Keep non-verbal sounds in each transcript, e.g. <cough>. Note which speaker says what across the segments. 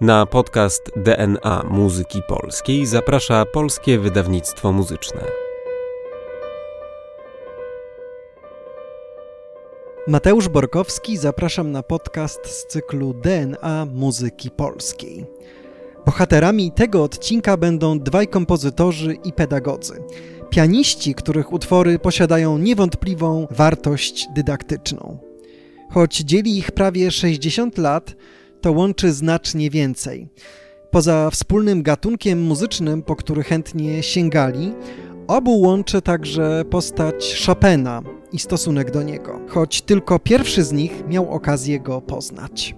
Speaker 1: Na podcast DNA Muzyki Polskiej zaprasza Polskie Wydawnictwo Muzyczne.
Speaker 2: Mateusz Borkowski, zapraszam na podcast z cyklu DNA Muzyki Polskiej. Bohaterami tego odcinka będą dwaj kompozytorzy i pedagodzy. Pianiści, których utwory posiadają niewątpliwą wartość dydaktyczną. Choć dzieli ich prawie 60 lat, to łączy znacznie więcej. Poza wspólnym gatunkiem muzycznym, po który chętnie sięgali, obu łączy także postać Chopina i stosunek do niego, choć tylko pierwszy z nich miał okazję go poznać.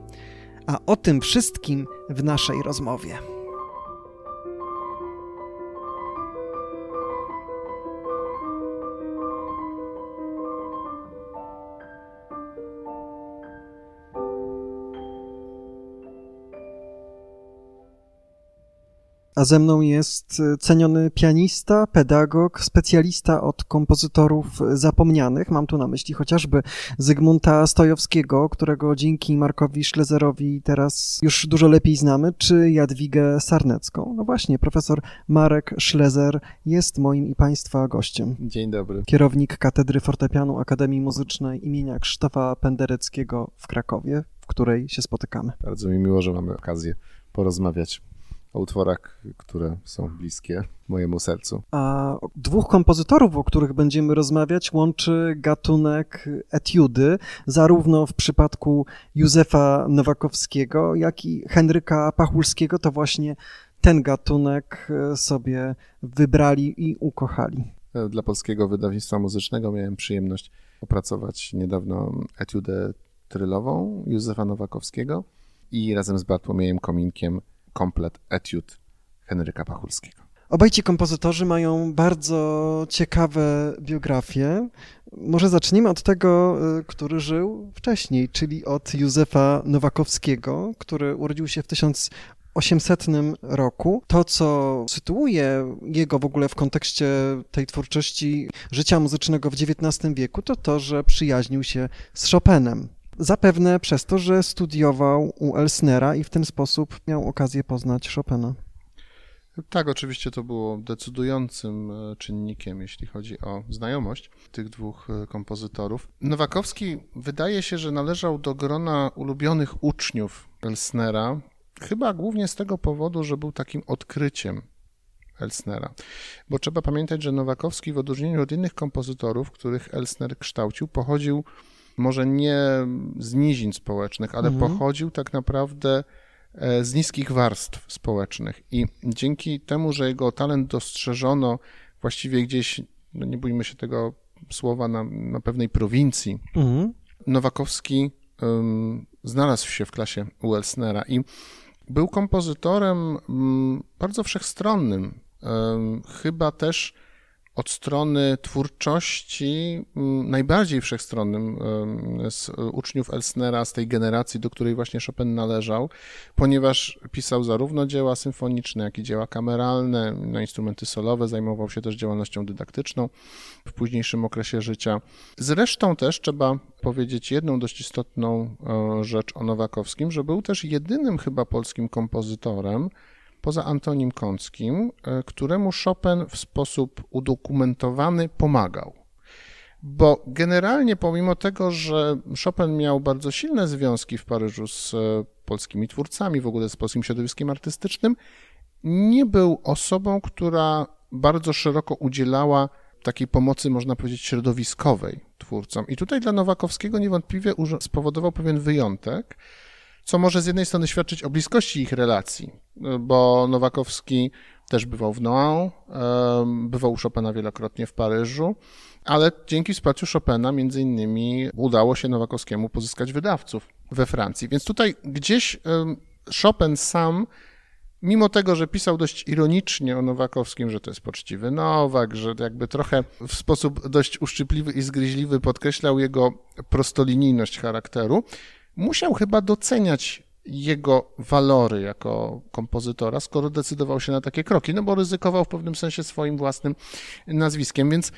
Speaker 2: A o tym wszystkim w naszej rozmowie. A ze mną jest y, ceniony pianista, pedagog, specjalista od kompozytorów zapomnianych. Mam tu na myśli chociażby Zygmunta Stojowskiego, którego dzięki Markowi Szlezerowi teraz już dużo lepiej znamy, czy Jadwigę Sarnecką. No właśnie, profesor Marek Szlezer jest moim i Państwa gościem.
Speaker 3: Dzień dobry.
Speaker 2: Kierownik Katedry Fortepianu Akademii Muzycznej imienia Krzysztofa Pendereckiego w Krakowie, w której się spotykamy.
Speaker 3: Bardzo mi miło, że mamy okazję porozmawiać o utworach, które są bliskie mojemu sercu.
Speaker 2: A dwóch kompozytorów, o których będziemy rozmawiać, łączy gatunek etiudy, zarówno w przypadku Józefa Nowakowskiego, jak i Henryka Pachulskiego, to właśnie ten gatunek sobie wybrali i ukochali.
Speaker 3: Dla polskiego wydawnictwa muzycznego miałem przyjemność opracować niedawno etiudę trylową Józefa Nowakowskiego i razem z Bartłomiejem Kominkiem komplet etiud Henryka Pachulskiego.
Speaker 2: Obaj ci kompozytorzy mają bardzo ciekawe biografie. Może zacznijmy od tego, y, który żył wcześniej, czyli od Józefa Nowakowskiego, który urodził się w 1800 roku. To, co sytuuje jego w ogóle w kontekście tej twórczości życia muzycznego w XIX wieku, to to, że przyjaźnił się z Chopinem. Zapewne przez to, że studiował u Elsnera i w ten sposób miał okazję poznać Chopina.
Speaker 3: Tak, oczywiście to było decydującym e, czynnikiem, jeśli chodzi o znajomość tych dwóch e, kompozytorów. Nowakowski wydaje się, że należał do grona ulubionych uczniów Elsnera, chyba głównie z tego powodu, że był takim odkryciem Elsnera. Bo trzeba pamiętać, że Nowakowski w odróżnieniu od innych kompozytorów, których Elsner kształcił, pochodził może nie z nizin społecznych, ale mhm. pochodził tak naprawdę e, z niskich warstw społecznych. I dzięki temu, że jego talent dostrzeżono właściwie gdzieś, no nie bójmy się tego słowa, na, na pewnej prowincji, mhm. Nowakowski um, znalazł się w klasie Welsnera i był kompozytorem um, bardzo wszechstronnym. Um, chyba też od strony twórczości mm, najbardziej wszechstronnym z uczniów Elsnera, z tej generacji, do której właśnie Chopin należał, ponieważ pisał zarówno dzieła symfoniczne, jak i dzieła kameralne, na instrumenty solowe, zajmował się też działalnością dydaktyczną w późniejszym okresie życia. Zresztą też trzeba powiedzieć jedną dość istotną e, rzecz o Nowakowskim, że był też jedynym chyba polskim kompozytorem, poza Antonim Kąckim, e, któremu Chopin w sposób udokumentowany pomagał. Bo generalnie, pomimo tego, że Chopin miał bardzo silne związki w Paryżu z e, polskimi twórcami, w ogóle z polskim środowiskiem artystycznym, nie był osobą, która bardzo szeroko udzielała takiej pomocy, można powiedzieć, środowiskowej twórcom. I tutaj dla Nowakowskiego niewątpliwie spowodował pewien wyjątek, co może z jednej strony świadczyć o bliskości ich relacji, bo Nowakowski też bywał w Nohant, bywał u Chopina wielokrotnie w Paryżu, ale dzięki wsparciu Chopina między innymi udało się Nowakowskiemu pozyskać wydawców we Francji. Więc tutaj gdzieś Chopin sam mimo tego, że pisał dość ironicznie o Nowakowskim, że to jest poczciwy Nowak, że jakby trochę w sposób dość uszczypliwy i zgryźliwy podkreślał jego prostolinijność charakteru, musiał chyba doceniać jego walory jako kompozytora, skoro decydował się na takie kroki, no bo ryzykował w pewnym sensie swoim własnym nazwiskiem, więc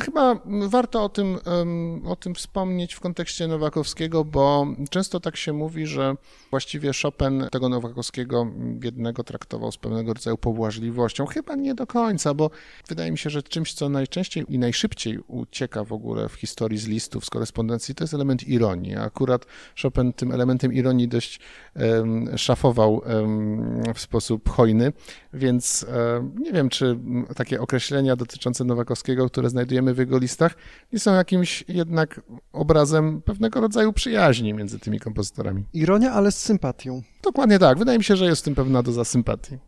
Speaker 3: chyba warto o tym, o tym wspomnieć w kontekście Nowakowskiego, bo często tak się mówi, że właściwie Chopin tego Nowakowskiego jednego traktował z pewnego rodzaju pobłażliwością. Chyba nie do końca, bo wydaje mi się, że czymś, co najczęściej i najszybciej ucieka w ogóle w historii z listów, z korespondencji, to jest element ironii. A akurat Chopin tym elementem ironii dość szafował w sposób hojny, więc nie wiem, czy takie określenia dotyczące Nowakowskiego, które znajdujemy w jego listach, nie są jakimś jednak obrazem pewnego rodzaju przyjaźni między tymi kompozytorami.
Speaker 2: Ironia, ale z sympatią.
Speaker 3: Dokładnie tak. Wydaje mi się, że jest w tym pewna doza sympatii.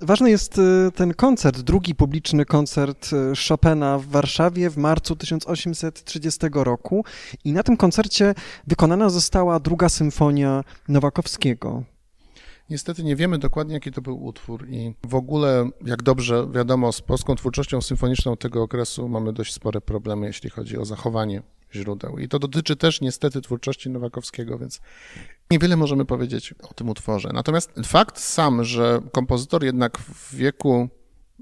Speaker 2: Ważny jest y, ten koncert, drugi publiczny koncert y, Chopina w Warszawie w marcu 1830 roku i na tym koncercie wykonana została druga symfonia Nowakowskiego.
Speaker 3: Niestety nie wiemy dokładnie, jaki to był utwór i w ogóle, jak dobrze wiadomo, z polską twórczością symfoniczną tego okresu mamy dość spore problemy, jeśli chodzi o zachowanie źródeł. I to dotyczy też niestety twórczości Nowakowskiego, więc niewiele możemy powiedzieć o tym utworze. Natomiast fakt sam, że kompozytor jednak w wieku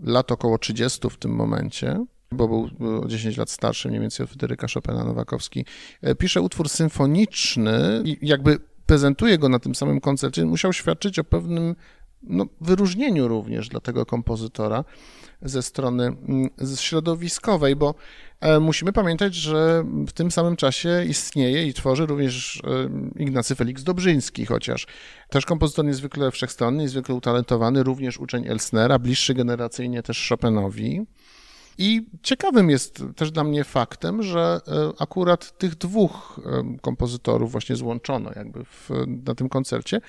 Speaker 3: lat około 30 w tym momencie, bo był o 10 lat starszy mniej więcej od Fryderyka Chopina Nowakowski, e, pisze utwór symfoniczny i jakby prezentuje go na tym samym koncercie, musiał świadczyć o pewnym no, wyróżnieniu również dla tego kompozytora ze strony mm, środowiskowej, bo e, musimy pamiętać, że w tym samym czasie istnieje i tworzy również e, Ignacy Felix Dobrzyński, chociaż też kompozytor niezwykle wszechstronny, niezwykle utalentowany, również uczeń Elsnera, bliższy generacyjnie też Chopinowi. I ciekawym jest też dla mnie faktem, że e, akurat tych dwóch kompozytorów właśnie złączono jakby w, na tym koncercie,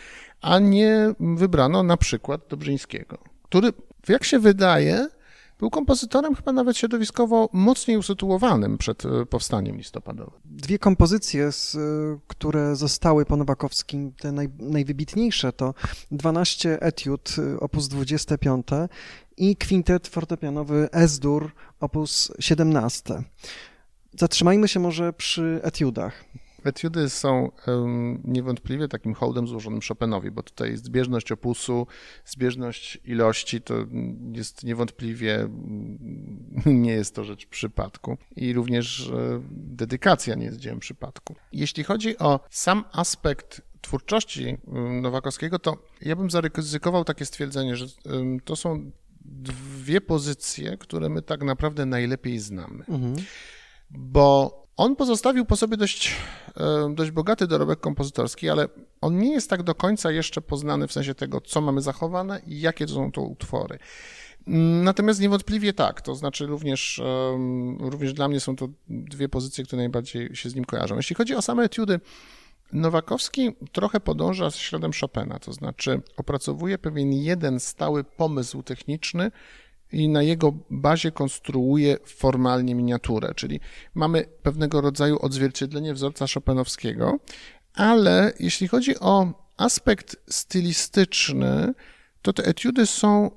Speaker 3: a nie wybrano na przykład Dobrzyńskiego, który, jak się wydaje, był kompozytorem chyba nawet środowiskowo mocniej usytuowanym przed e, powstaniem listopadowym.
Speaker 2: Dwie kompozycje, e, które zostały po Nowakowskim, te naj, najwybitniejsze, to 12 etiud e, op. 25 i kwintet fortepianowy S-dur op. 17. Zatrzymajmy się może przy etiudach.
Speaker 3: Etiudy są um, niewątpliwie takim hołdem złożonym Chopinowi, bo tutaj zbieżność opusu, zbieżność ilości to jest niewątpliwie, nie jest to rzecz przypadku i również e, dedykacja nie jest dziełem przypadku. Jeśli chodzi o sam aspekt twórczości Nowakowskiego, to ja bym zaryzykował takie stwierdzenie, że to są dwie pozycje, które my tak naprawdę najlepiej znamy. Mhm. Bo on pozostawił po sobie dość, e, dość bogaty dorobek kompozytorski, ale on nie jest tak do końca jeszcze poznany w sensie tego, co mamy zachowane i jakie to są to utwory. Natomiast niewątpliwie tak, to znaczy również, również dla mnie są to dwie pozycje, które najbardziej się z nim kojarzą. Jeśli chodzi o same etiudy, Nowakowski trochę podąża śladem Chopina, to znaczy opracowuje pewien jeden stały pomysł techniczny, i na jego bazie konstruuje formalnie miniaturę, czyli mamy pewnego rodzaju odzwierciedlenie wzorca Chopinowskiego, ale jeśli chodzi o aspekt stylistyczny, to te etiudy są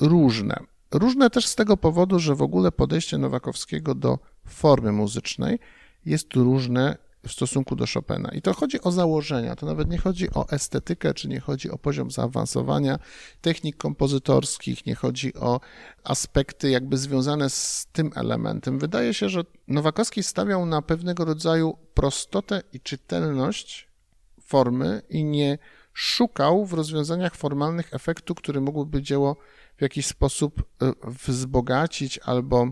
Speaker 3: różne. Różne też z tego powodu, że w ogóle podejście Nowakowskiego do formy muzycznej jest różne w stosunku do Chopina. I to chodzi o założenia, to nawet nie chodzi o estetykę, czy nie chodzi o poziom zaawansowania technik kompozytorskich, nie chodzi o aspekty jakby związane z tym elementem. Wydaje się, że Nowakowski stawiał na pewnego rodzaju prostotę i czytelność formy i nie szukał w rozwiązaniach formalnych efektu, który mógłby dzieło w jakiś sposób e, wzbogacić albo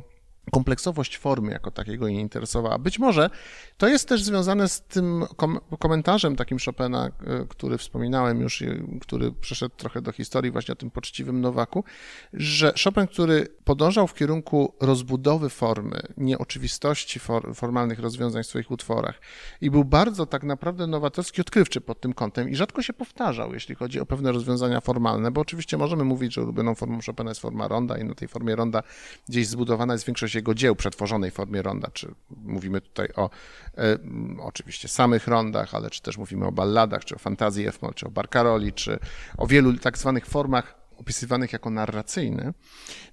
Speaker 3: kompleksowość formy jako takiego nie interesowała. Być może to jest też związane z tym kom komentarzem takim Chopina, e, który wspominałem już, który przeszedł trochę do historii właśnie o tym poczciwym Nowaku, że Chopin, który podążał w kierunku rozbudowy formy, nieoczywistości for formalnych rozwiązań w swoich utworach i był bardzo tak naprawdę nowatorski, odkrywczy pod tym kątem i rzadko się powtarzał, jeśli chodzi o pewne rozwiązania formalne, bo oczywiście możemy mówić, że ulubioną formą Chopina jest forma ronda i na tej formie ronda gdzieś zbudowana jest większość jego dzieł przetworzonej formie ronda, czy mówimy tutaj o e, oczywiście samych rondach, ale czy też mówimy o balladach, czy o fantazji F-moll, czy o Barcaroli, czy o wielu tak zwanych formach opisywanych jako narracyjne,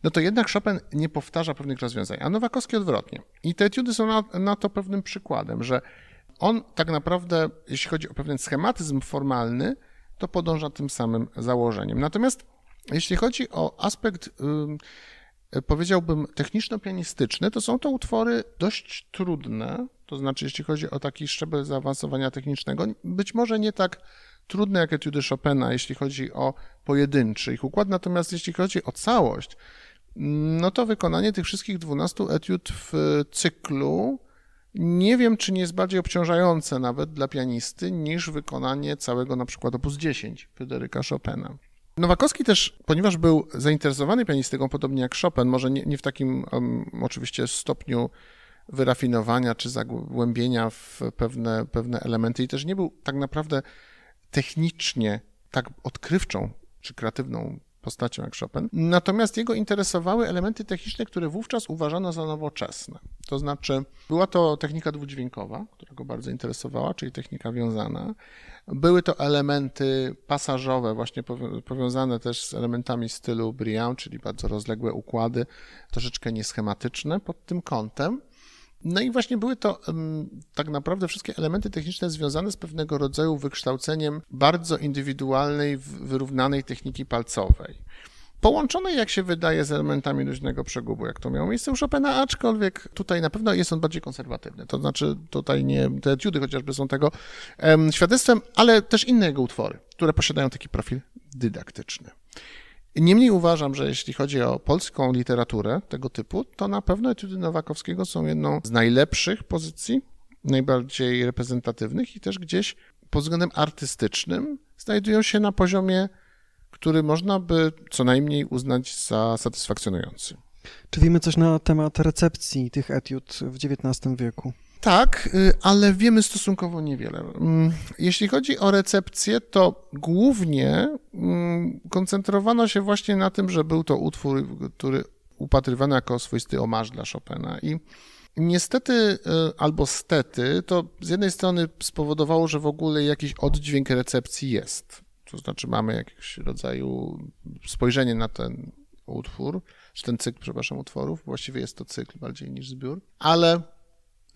Speaker 3: no to jednak Chopin nie powtarza pewnych rozwiązań, a Nowakowski odwrotnie. I te etiudy są na, na to pewnym przykładem, że on tak naprawdę, jeśli chodzi o pewien schematyzm formalny, to podąża tym samym założeniem. Natomiast jeśli chodzi o aspekt, powiedziałbym, techniczno-pianistyczny, to są to utwory dość trudne, to znaczy jeśli chodzi o taki szczebel zaawansowania technicznego, być może nie tak trudne jak etiudy Chopina, jeśli chodzi o pojedynczy ich układ, natomiast jeśli chodzi o całość, no to wykonanie tych wszystkich 12 etiud w cyklu nie wiem, czy nie jest bardziej obciążające nawet dla pianisty niż wykonanie całego na przykład opus 10 Fryderyka Chopina. Nowakowski też, ponieważ był zainteresowany pianistyką, podobnie jak Chopin, może nie, nie w takim um, oczywiście stopniu wyrafinowania czy zagłębienia w pewne, pewne elementy i też nie był tak naprawdę technicznie tak odkrywczą czy kreatywną postacią jak Chopin. Natomiast jego interesowały elementy techniczne, które wówczas uważano za nowoczesne. To znaczy, była to technika dwudźwiękowa, która go bardzo interesowała, czyli technika wiązana. Były to elementy pasażowe, właśnie powiązane też z elementami stylu Briand, czyli bardzo rozległe układy, troszeczkę nieschematyczne pod tym kątem. No i właśnie były to tak naprawdę wszystkie elementy techniczne związane z pewnego rodzaju wykształceniem bardzo indywidualnej, wyrównanej techniki palcowej. Połączonej, jak się wydaje, z elementami luźnego przegubu, jak to miało miejsce u Chopina, aczkolwiek tutaj na pewno jest on bardziej konserwatywny. To znaczy, tutaj nie, te etiudy chociażby są tego um, świadectwem, ale też inne jego utwory, które posiadają taki profil dydaktyczny. Niemniej uważam, że jeśli chodzi o polską literaturę tego typu, to na pewno etiudy Nowakowskiego są jedną z najlepszych pozycji, najbardziej reprezentatywnych i też gdzieś pod względem artystycznym znajdują się na poziomie, który można by co najmniej uznać za satysfakcjonujący.
Speaker 2: Czy wiemy coś na temat recepcji tych etiud w XIX wieku?
Speaker 3: Tak, y, ale wiemy stosunkowo niewiele. Mm, jeśli chodzi o recepcję, to głównie mm, koncentrowano się właśnie na tym, że był to utwór, który upatrywano jako swoisty omarz dla Chopina i Niestety y, albo stety, to z jednej strony spowodowało, że w ogóle jakiś oddźwięk recepcji jest. To znaczy mamy jakiegoś rodzaju spojrzenie na ten utwór, czy ten cykl, przepraszam, utworów. Właściwie jest to cykl bardziej niż zbiór, ale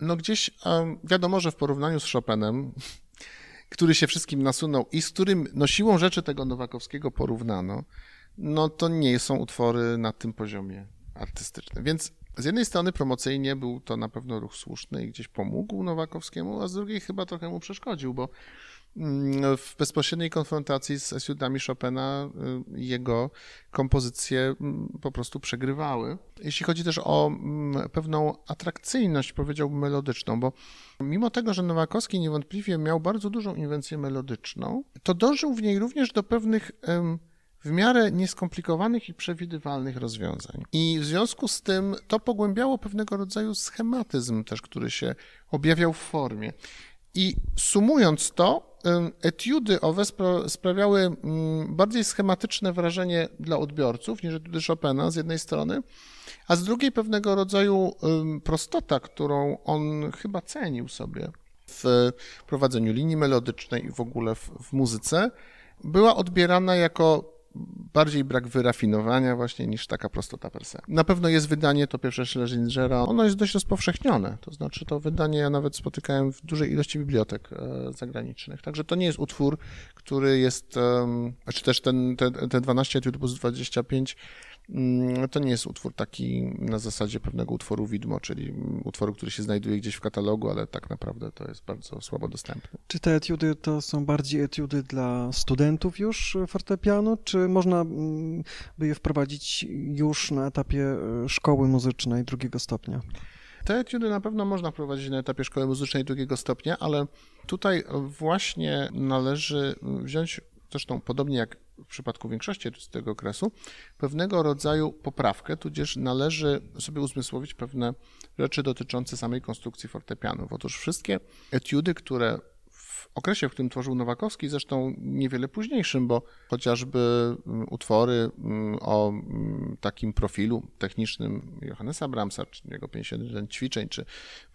Speaker 3: no gdzieś wiadomo, że w porównaniu z Chopinem, który się wszystkim nasunął i z którym no siłą rzeczy tego Nowakowskiego porównano, no to nie są utwory na tym poziomie artystycznym. Więc z jednej strony promocyjnie był to na pewno ruch słuszny i gdzieś pomógł Nowakowskiemu, a z drugiej chyba trochę mu przeszkodził, bo w bezpośredniej konfrontacji z etiudami Chopina y, jego kompozycje mm, po prostu przegrywały. Jeśli chodzi też o mm, pewną atrakcyjność, powiedziałbym, melodyczną, bo mimo tego, że Nowakowski niewątpliwie miał bardzo dużą inwencję melodyczną, to dążył w niej również do pewnych w miarę nieskomplikowanych i przewidywalnych rozwiązań. I w związku z tym to pogłębiało pewnego rodzaju schematyzm też, który się objawiał w formie. I sumując to, etiudy owe sprawiały bardziej schematyczne wrażenie dla odbiorców niż etiudy Chopina z jednej strony, a z drugiej pewnego rodzaju prostota, którą on chyba cenił sobie w prowadzeniu linii melodycznej i w ogóle w, w muzyce, była odbierana jako bardziej brak wyrafinowania właśnie niż taka prostota per se. Na pewno jest wydanie, to pierwsze Schlesingera, ono jest dość rozpowszechnione, to znaczy to wydanie ja nawet spotykałem w dużej ilości bibliotek e, zagranicznych, także to nie jest utwór, który jest, czy też ten, te, te 12 etiud plus 25 Mm, to nie jest utwór taki na zasadzie pewnego utworu widmo, czyli utworu, który się znajduje gdzieś w katalogu, ale tak naprawdę to jest bardzo słabo dostępny.
Speaker 2: Czy te etiudy to są bardziej etiudy dla studentów już fortepianu, czy można mm, by je wprowadzić już na etapie e, szkoły muzycznej drugiego stopnia?
Speaker 3: Te etiudy na pewno można wprowadzić na etapie szkoły muzycznej drugiego stopnia, ale tutaj właśnie należy wziąć zresztą podobnie jak w przypadku większości z tego okresu, pewnego rodzaju poprawkę, tudzież należy sobie uzmysłowić pewne rzeczy dotyczące samej konstrukcji fortepianu. Otóż wszystkie etiudy, które okresie, w którym tworzył Nowakowski, zresztą niewiele późniejszym, bo chociażby mm, utwory mm, o mm, takim profilu technicznym Johannesa Brahmsa, czy jego 51 ćwiczeń, czy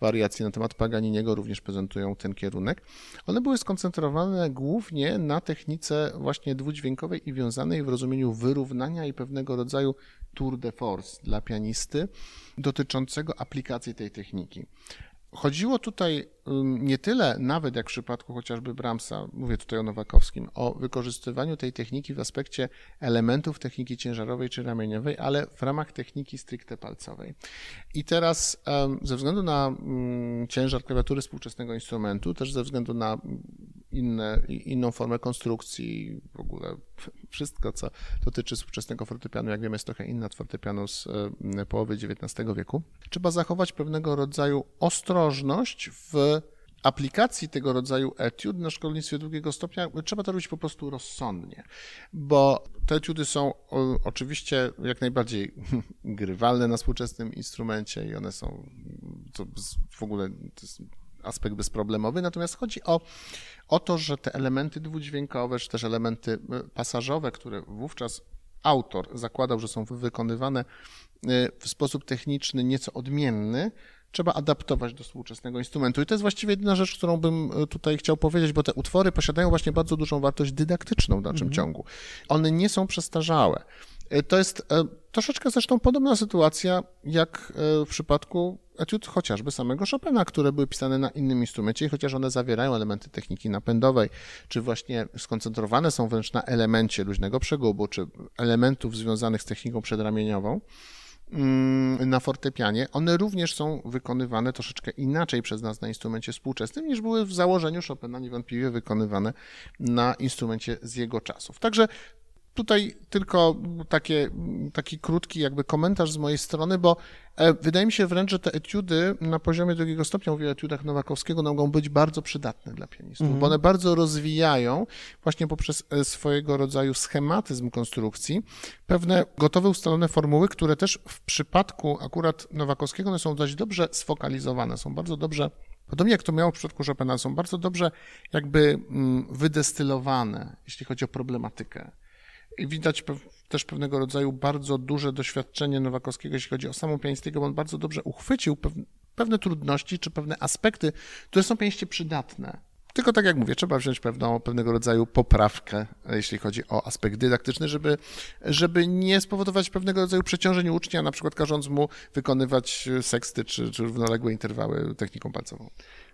Speaker 3: wariacje na temat Paganiniego również prezentują ten kierunek. One były skoncentrowane głównie na technice właśnie dwudźwiękowej i wiązanej w rozumieniu wyrównania i pewnego rodzaju tour de force dla pianisty dotyczącego aplikacji tej techniki. Chodziło tutaj nie tyle nawet jak w przypadku chociażby Brahmsa, mówię tutaj o Nowakowskim, o wykorzystywaniu tej techniki w aspekcie elementów techniki ciężarowej czy ramieniowej, ale w ramach techniki stricte palcowej. I teraz ze względu na mm, ciężar klawiatury współczesnego instrumentu, też ze względu na inne, inną formę konstrukcji, w ogóle wszystko, co dotyczy współczesnego fortepianu, jak wiemy, jest trochę inna od fortepianu z połowy XIX wieku, trzeba zachować pewnego rodzaju ostrożność w aplikacji tego rodzaju etiud na szkolnictwie drugiego stopnia trzeba to robić po prostu rozsądnie, bo te etiudy są oczywiście jak najbardziej <laughs> grywalne na współczesnym instrumencie i one są w ogóle aspekt bezproblemowy, natomiast chodzi o, o to, że te elementy dwudźwiękowe, czy też elementy e, pasażowe, które wówczas autor zakładał, że są wykonywane e, w sposób techniczny nieco odmienny, trzeba adaptować do współczesnego instrumentu. I to jest właściwie jedyna rzecz, którą bym e, tutaj chciał powiedzieć, bo te utwory posiadają właśnie bardzo dużą wartość dydaktyczną w dalszym mhm. ciągu. One nie są przestarzałe. E, to jest e, troszeczkę zresztą podobna sytuacja jak w przypadku etiud chociażby samego Chopina, które były pisane na innym instrumencie i chociaż one zawierają elementy techniki napędowej, czy właśnie skoncentrowane są wręcz na elemencie luźnego przegubu, czy elementów związanych z techniką przedramieniową, na fortepianie, one również są wykonywane troszeczkę inaczej przez nas na instrumencie współczesnym, niż były w założeniu Chopina niewątpliwie wykonywane na instrumencie z jego czasów. Także Tutaj tylko takie, taki krótki jakby komentarz z mojej strony, bo e, wydaje mi się wręcz, że te etiudy na poziomie drugiego stopnia, mówię o etiudach Nowakowskiego, mogą być bardzo przydatne dla pianistów, mm. bo one bardzo rozwijają właśnie poprzez e, swojego rodzaju schematyzm konstrukcji pewne gotowe, ustalone formuły, które też w przypadku akurat Nowakowskiego one są dość dobrze sfokalizowane, są bardzo dobrze Podobnie jak to miało w przypadku Chopina, są bardzo dobrze jakby mm, wydestylowane, jeśli chodzi o problematykę. I widać też pewnego rodzaju bardzo duże doświadczenie Nowakowskiego, jeśli chodzi o samą pianistykę, bo on bardzo dobrze uchwycił pewne trudności czy pewne aspekty, które są pianiście przydatne. Tylko tak jak mówię, trzeba wziąć pewną, pewnego rodzaju poprawkę, jeśli chodzi o aspekt dydaktyczny, żeby, żeby nie spowodować pewnego rodzaju przeciążeń ucznia, na przykład każąc mu wykonywać seksty czy, czy równoległe interwały techniką palcową.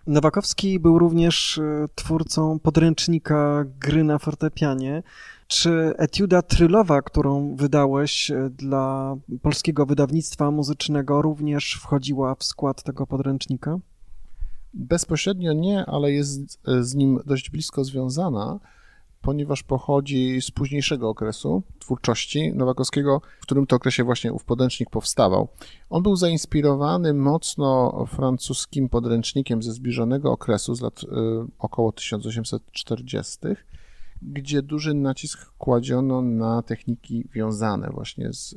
Speaker 2: Nowakowski był również e, twórcą podręcznika gry na fortepianie. Czy etiuda trylowa, którą wydałeś e, dla polskiego wydawnictwa muzycznego, również wchodziła w skład tego podręcznika?
Speaker 3: Bezpośrednio nie, ale jest e, z nim dość blisko związana, ponieważ pochodzi z późniejszego okresu twórczości Nowakowskiego, w którym to okresie właśnie ów podręcznik powstawał. On był zainspirowany mocno francuskim podręcznikiem ze zbliżonego okresu z lat y, około 1840 gdzie duży nacisk kładziono na techniki wiązane właśnie z,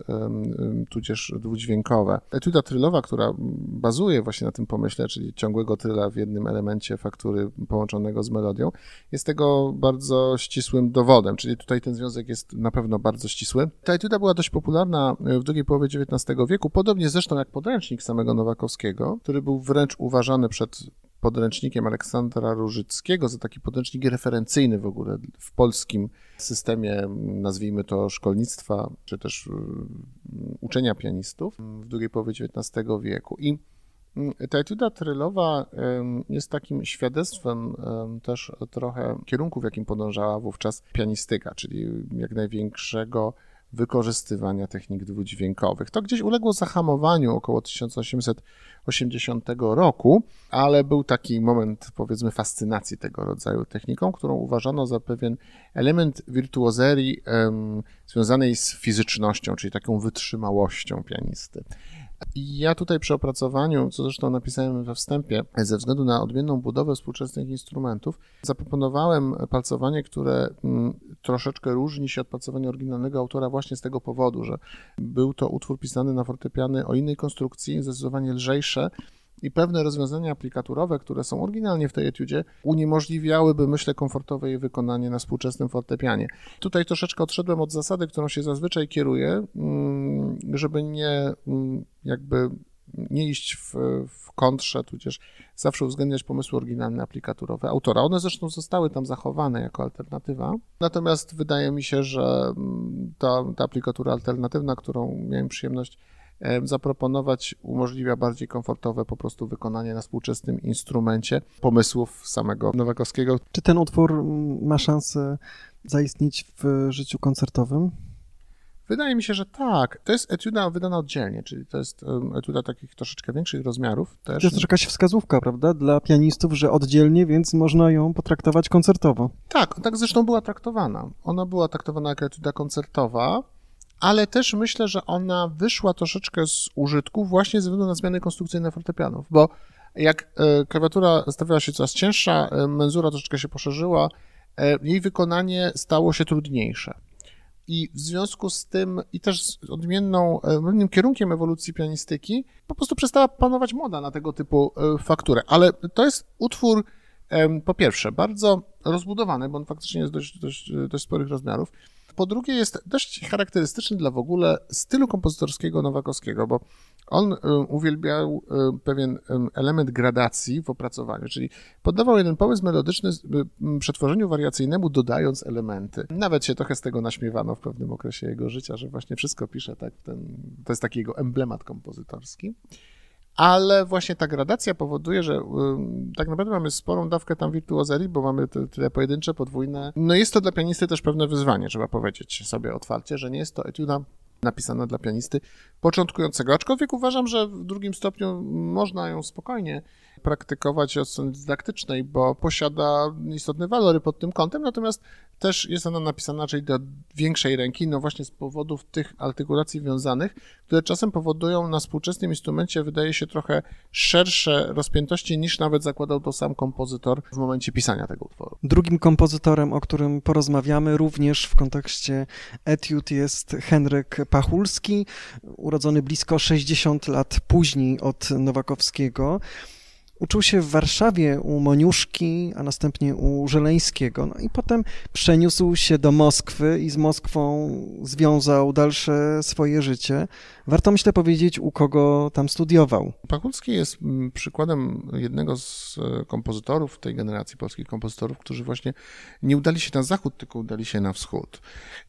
Speaker 3: tudzież dwudźwiękowe. Etuda trylowa, która bazuje właśnie na tym pomyśle, czyli ciągłego tryla w jednym elemencie faktury połączonego z melodią, jest tego bardzo ścisłym dowodem, czyli tutaj ten związek jest na pewno bardzo ścisły. Ta etuda była dość popularna w drugiej połowie XIX wieku, podobnie zresztą jak podręcznik samego Nowakowskiego, który był wręcz uważany przed podręcznikiem Aleksandra Różyckiego za taki podręcznik referencyjny w ogóle w polskim systemie, nazwijmy to szkolnictwa, czy też y, uczenia pianistów w drugiej połowie XIX wieku. I mm, ta etuda trylowa jest takim świadectwem też trochę kierunku, w jakim podążała wówczas pianistyka, czyli jak największego wykorzystywania technik dwudźwiękowych. To gdzieś uległo zahamowaniu około 1880 roku, ale był taki moment, powiedzmy, fascynacji tego rodzaju techniką, którą uważano za pewien element wirtuozerii um, związanej z fizycznością, czyli taką wytrzymałością pianisty. Ja tutaj przy opracowaniu, co zresztą napisałem we wstępie, ze względu na odmienną budowę współczesnych instrumentów, zaproponowałem palcowanie, które mm, troszeczkę różni się od palcowania oryginalnego autora właśnie z tego powodu, że był to utwór pisany na fortepiany o innej konstrukcji, zdecydowanie lżejsze, i pewne rozwiązania aplikaturowe, które są oryginalnie w tej etiudzie, uniemożliwiałyby, myślę, komfortowe jej wykonanie na współczesnym fortepianie. Tutaj troszeczkę odszedłem od zasady, którą się zazwyczaj kieruję, mm, żeby nie mm, jakby nie iść w, w kontrze, tudzież zawsze uwzględniać pomysły oryginalne aplikaturowe autora. One zresztą zostały tam zachowane jako alternatywa, natomiast wydaje mi się, że mm, ta, ta aplikatura alternatywna, którą miałem przyjemność zaproponować umożliwia bardziej komfortowe po prostu wykonanie na współczesnym instrumencie pomysłów samego Nowakowskiego.
Speaker 2: Czy ten utwór ma szansę zaistnieć w życiu koncertowym?
Speaker 3: Wydaje mi się, że tak. To jest etiuda wydana oddzielnie, czyli to jest etiuda takich troszeczkę większych rozmiarów. Też.
Speaker 2: To jest też jakaś wskazówka, prawda, dla pianistów, że oddzielnie, więc można ją potraktować koncertowo.
Speaker 3: Tak, tak zresztą była traktowana. Ona była traktowana jako etiuda koncertowa, ale też myślę, że ona wyszła troszeczkę z użytku właśnie ze względu na zmiany konstrukcyjne fortepianów, bo jak e, klawiatura stawiała się coraz cięższa, e, menzura troszeczkę się poszerzyła, e, jej wykonanie stało się trudniejsze. I w związku z tym, i też z odmienną, odmiennym kierunkiem ewolucji pianistyki, po prostu przestała panować moda na tego typu fakturę. Ale to jest utwór, po pierwsze, bardzo rozbudowany, bo on faktycznie jest dość, dość, dość sporych rozmiarów. Po drugie, jest dość charakterystyczny dla w ogóle stylu kompozytorskiego Nowakowskiego, bo on y, uwielbiał y, pewien element gradacji w opracowaniu, czyli poddawał jeden pomysł melodyczny y, przetworzeniu wariacyjnemu, dodając elementy. Nawet się trochę z tego naśmiewano w pewnym okresie jego życia, że właśnie wszystko pisze tak, ten, to jest taki jego emblemat kompozytorski ale właśnie ta gradacja powoduje, że tak naprawdę mamy sporą dawkę tam wirtuozerii, bo mamy te pojedyncze, podwójne. No jest to dla pianisty też pewne wyzwanie, trzeba powiedzieć sobie otwarcie, że nie jest to etiuda napisana dla pianisty początkującego. Aczkolwiek uważam, że w drugim stopniu można ją spokojnie praktykować od strony dydaktycznej, bo posiada istotne walory pod tym kątem, natomiast też jest ona napisana czyli do większej ręki, no właśnie z powodów tych artykulacji wiązanych, które czasem powodują na współczesnym instrumencie, wydaje się, trochę szersze rozpiętości niż nawet zakładał to sam kompozytor w momencie pisania tego utworu.
Speaker 2: Drugim kompozytorem, o którym porozmawiamy również w kontekście etiud jest Henryk Pachulski, urodzony blisko 60 lat później od Nowakowskiego. Uczył się w Warszawie u Moniuszki, a następnie u Żeleńskiego. No i potem przeniósł się do Moskwy i z Moskwą związał dalsze swoje życie. Warto myślę powiedzieć, u kogo tam studiował.
Speaker 3: Pachulski jest mm, przykładem jednego z e, kompozytorów tej generacji polskich kompozytorów, którzy właśnie nie udali się na zachód, tylko udali się na wschód.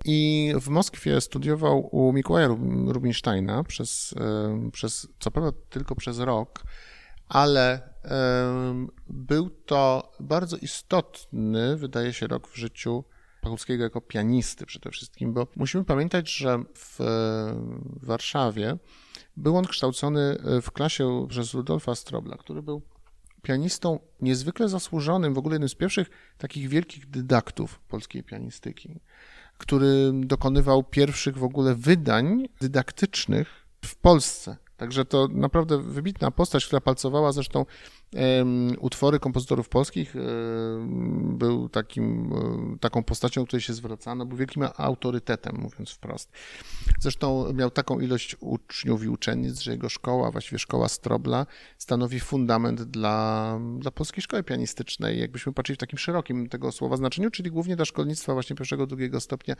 Speaker 3: I w Moskwie studiował u Mikołaja Rubinsteina przez, e, przez co prawda tylko przez rok, ale był to bardzo istotny, wydaje się, rok w życiu Pachulskiego jako pianisty przede wszystkim, bo musimy pamiętać, że w Warszawie był on kształcony w klasie przez Rudolfa Strobla, który był pianistą niezwykle zasłużonym, w ogóle jednym z pierwszych takich wielkich dydaktów polskiej pianistyki, który dokonywał pierwszych w ogóle wydań dydaktycznych w Polsce. Także to naprawdę wybitna postać, która palcowała zresztą utwory kompozytorów polskich. Był takim, taką postacią, której się zwracano, był wielkim autorytetem, mówiąc wprost. Zresztą miał taką ilość uczniów i uczennic, że jego szkoła, właściwie szkoła Strobla, stanowi fundament dla, dla polskiej szkoły pianistycznej, jakbyśmy patrzyli w takim szerokim tego słowa znaczeniu, czyli głównie dla szkolnictwa właśnie pierwszego, drugiego stopnia.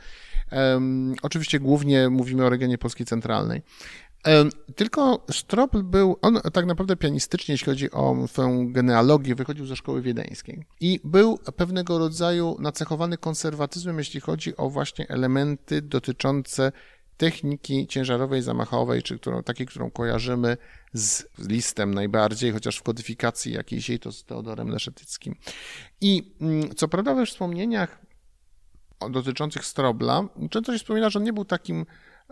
Speaker 3: Oczywiście głównie mówimy o regionie Polski Centralnej. Tylko Stropl był, on tak naprawdę pianistycznie, jeśli chodzi o swoją genealogię, wychodził ze szkoły wiedeńskiej i był pewnego rodzaju nacechowany konserwatyzmem, jeśli chodzi o właśnie elementy dotyczące techniki ciężarowej, zamachowej, czy którą, takiej, którą kojarzymy z listem najbardziej, chociaż w kodyfikacji jakiejś jej to z Teodorem Leszetyckim. I mm, co prawda we wspomnieniach dotyczących Strobla, często się wspomina, że on nie był takim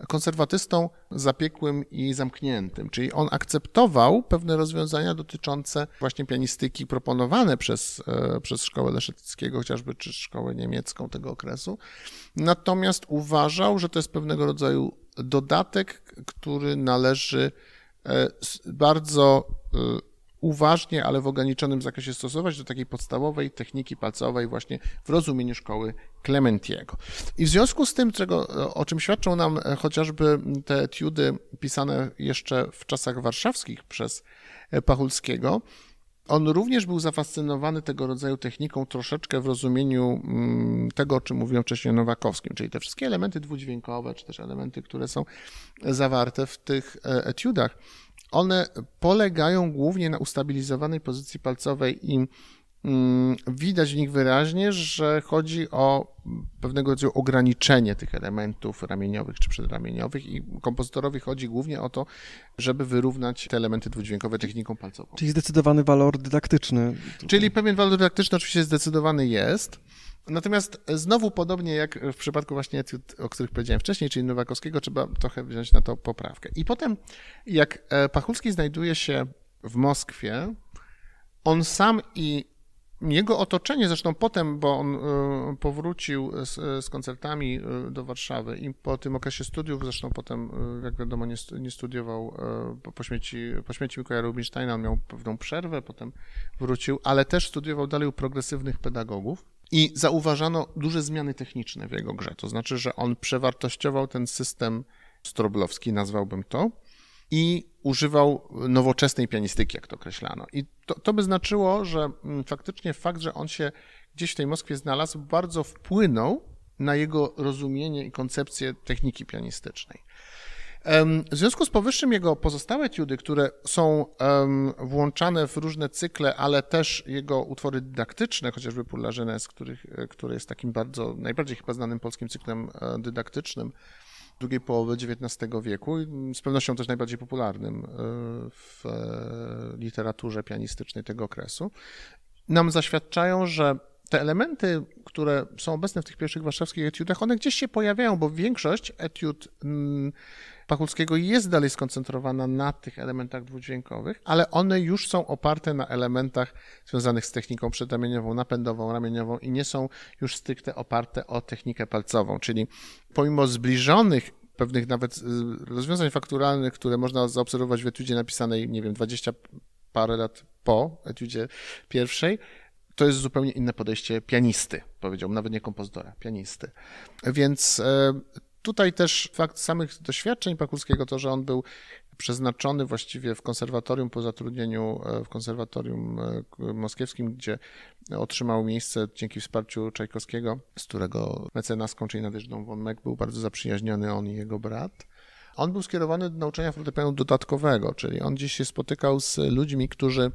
Speaker 3: konserwatystą zapiekłym i zamkniętym, czyli on akceptował pewne rozwiązania dotyczące właśnie pianistyki proponowane przez, e, przez szkołę Leszetyckiego, chociażby czy szkołę niemiecką tego okresu, natomiast uważał, że to jest pewnego rodzaju dodatek, który należy e, bardzo e, uważnie, ale w ograniczonym zakresie stosować do takiej podstawowej techniki palcowej właśnie w rozumieniu szkoły Clementiego. I w związku z tym, czego, o czym świadczą nam e, chociażby te etiudy pisane jeszcze w czasach warszawskich przez e, Pachulskiego, on również był zafascynowany tego rodzaju techniką troszeczkę w rozumieniu mm, tego, o czym mówiłem wcześniej Nowakowskim, czyli te wszystkie elementy dwudźwiękowe, czy też elementy, które są zawarte w tych e, etiudach one polegają głównie na ustabilizowanej pozycji palcowej i mm, widać w nich wyraźnie, że chodzi o pewnego rodzaju ograniczenie tych elementów ramieniowych czy przedramieniowych i kompozytorowi chodzi głównie o to, żeby wyrównać te elementy dwudźwiękowe techniką palcową.
Speaker 2: Czyli zdecydowany walor dydaktyczny.
Speaker 3: Czyli pewien walor dydaktyczny oczywiście zdecydowany jest, Natomiast znowu podobnie jak w przypadku właśnie etiud, o których powiedziałem wcześniej, czyli Nowakowskiego, trzeba trochę wziąć na to poprawkę. I potem, jak e, Pachulski znajduje się w Moskwie, on sam i jego otoczenie, zresztą potem, bo on e, powrócił z, z, koncertami e, do Warszawy i po tym okresie studiów, zresztą potem, jak wiadomo, nie, nie studiował po śmierci, po śmierci Mikołaja Rubinsteina, on miał pewną przerwę, potem wrócił, ale też studiował dalej u progresywnych pedagogów. I zauważano duże zmiany techniczne w jego grze. To znaczy, że on przewartościował ten system stroblowski, nazwałbym to, i używał nowoczesnej pianistyki, jak to określano. I to, to by znaczyło, że mm, faktycznie fakt, że on się gdzieś w tej Moskwie znalazł, bardzo wpłynął na jego rozumienie i koncepcję techniki pianistycznej. W związku z powyższym jego pozostałe etiudy, które są włączane w różne cykle, ale też jego utwory dydaktyczne, chociażby Pour la Jeunesse, który, który jest takim bardzo, najbardziej chyba znanym polskim cyklem e, dydaktycznym drugiej połowy XIX wieku, z pewnością też najbardziej popularnym e, w e, literaturze pianistycznej tego okresu, nam zaświadczają, że te elementy, które są obecne w tych pierwszych warszawskich etiudach, one gdzieś się pojawiają, bo większość etiud mm, Pachulskiego jest dalej skoncentrowana na tych elementach dwudźwiękowych, ale one już są oparte na elementach związanych z techniką przedramieniową, napędową, ramieniową i nie są już stricte oparte o technikę palcową, czyli pomimo zbliżonych pewnych nawet y, rozwiązań fakturalnych, które można zaobserwować w etiudzie napisanej, nie wiem, 20 parę lat po etiudzie pierwszej, to jest zupełnie inne podejście pianisty, powiedziałbym, nawet nie kompozytora, pianisty. Więc e, tutaj też fakt samych doświadczeń Pakulskiego, to, że on był przeznaczony właściwie w konserwatorium po zatrudnieniu e, w konserwatorium e, moskiewskim, gdzie otrzymał miejsce dzięki wsparciu Czajkowskiego, z którego mecenaską, czyli Nadeżdą von Meck był bardzo zaprzyjaźniony on i jego brat. On był skierowany do nauczania fortepianu dodatkowego, czyli on gdzieś się spotykał z ludźmi, którzy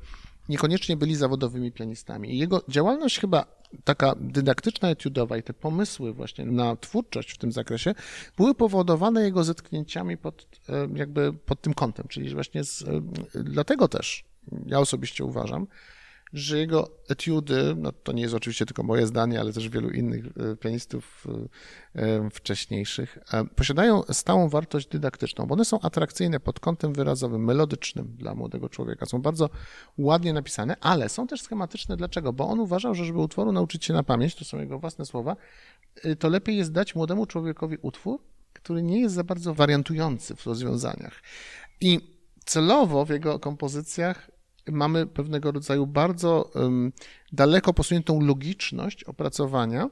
Speaker 3: niekoniecznie byli zawodowymi pianistami. Jego działalność chyba taka dydaktyczna, etiudowa i te pomysły właśnie na twórczość w tym zakresie były powodowane jego zetknięciami pod, e, jakby pod tym kątem, czyli właśnie z, e, dlatego też ja osobiście uważam, że jego etiudy, no to nie jest oczywiście tylko moje zdanie, ale też wielu innych e, pianistów e, e, wcześniejszych, posiadają stałą wartość dydaktyczną, bo one są atrakcyjne pod kątem wyrazowym, melodycznym dla młodego człowieka. Są bardzo ładnie napisane, ale są też schematyczne. Dlaczego? Bo on uważał, że żeby utworu nauczyć się na pamięć, to są jego własne słowa, to lepiej jest dać młodemu człowiekowi utwór, który nie jest za bardzo wariantujący w rozwiązaniach. I celowo w jego kompozycjach mamy pewnego rodzaju bardzo daleko posuniętą logiczność opracowania,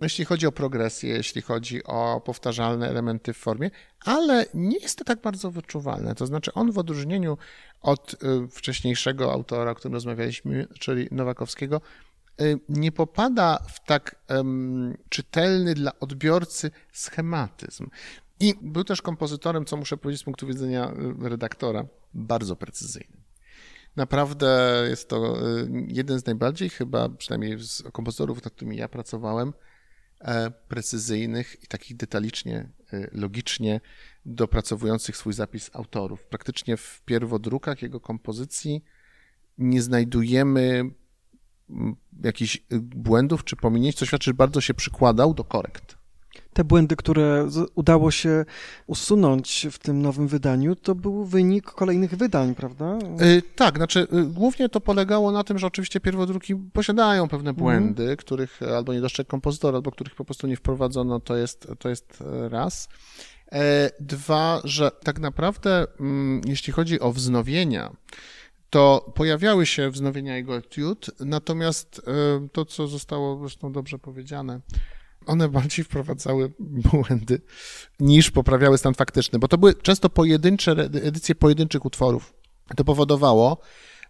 Speaker 3: jeśli chodzi o progresję, jeśli chodzi o powtarzalne elementy w formie, ale nie jest to tak bardzo wyczuwalne. To znaczy, on w odróżnieniu od y, wcześniejszego autora, o którym rozmawialiśmy, czyli Nowakowskiego, y, nie popada w tak czytelny dla odbiorcy schematyzm. I był też kompozytorem, co muszę powiedzieć z punktu widzenia y, redaktora, bardzo precyzyjnym. Naprawdę jest to y, jeden z najbardziej chyba, przynajmniej z kompozytorów, nad którymi ja pracowałem, e, precyzyjnych i takich detalicznie, y, logicznie dopracowujących swój zapis autorów. Praktycznie w pierwodrukach jego kompozycji nie znajdujemy jakichś y, błędów czy pominięć, co świadczy, że bardzo się przykładał do korekt
Speaker 2: te błędy, które udało się usunąć w tym nowym wydaniu, to był wynik kolejnych wydań, prawda?
Speaker 3: Yy, tak, znaczy yy, głównie to polegało na tym, że oczywiście pierwodruki posiadają pewne mhm. błędy, mm. których albo nie dostrzegł kompozytor, albo których po prostu nie wprowadzono, to jest, to jest e, raz. E, dwa, że tak naprawdę, mm, jeśli chodzi o wznowienia, to pojawiały się wznowienia jego etiud, natomiast e, to, co zostało zresztą dobrze powiedziane, one bardziej wprowadzały błędy niż poprawiały stan faktyczny, bo to były często pojedyncze edycje pojedynczych utworów. To powodowało,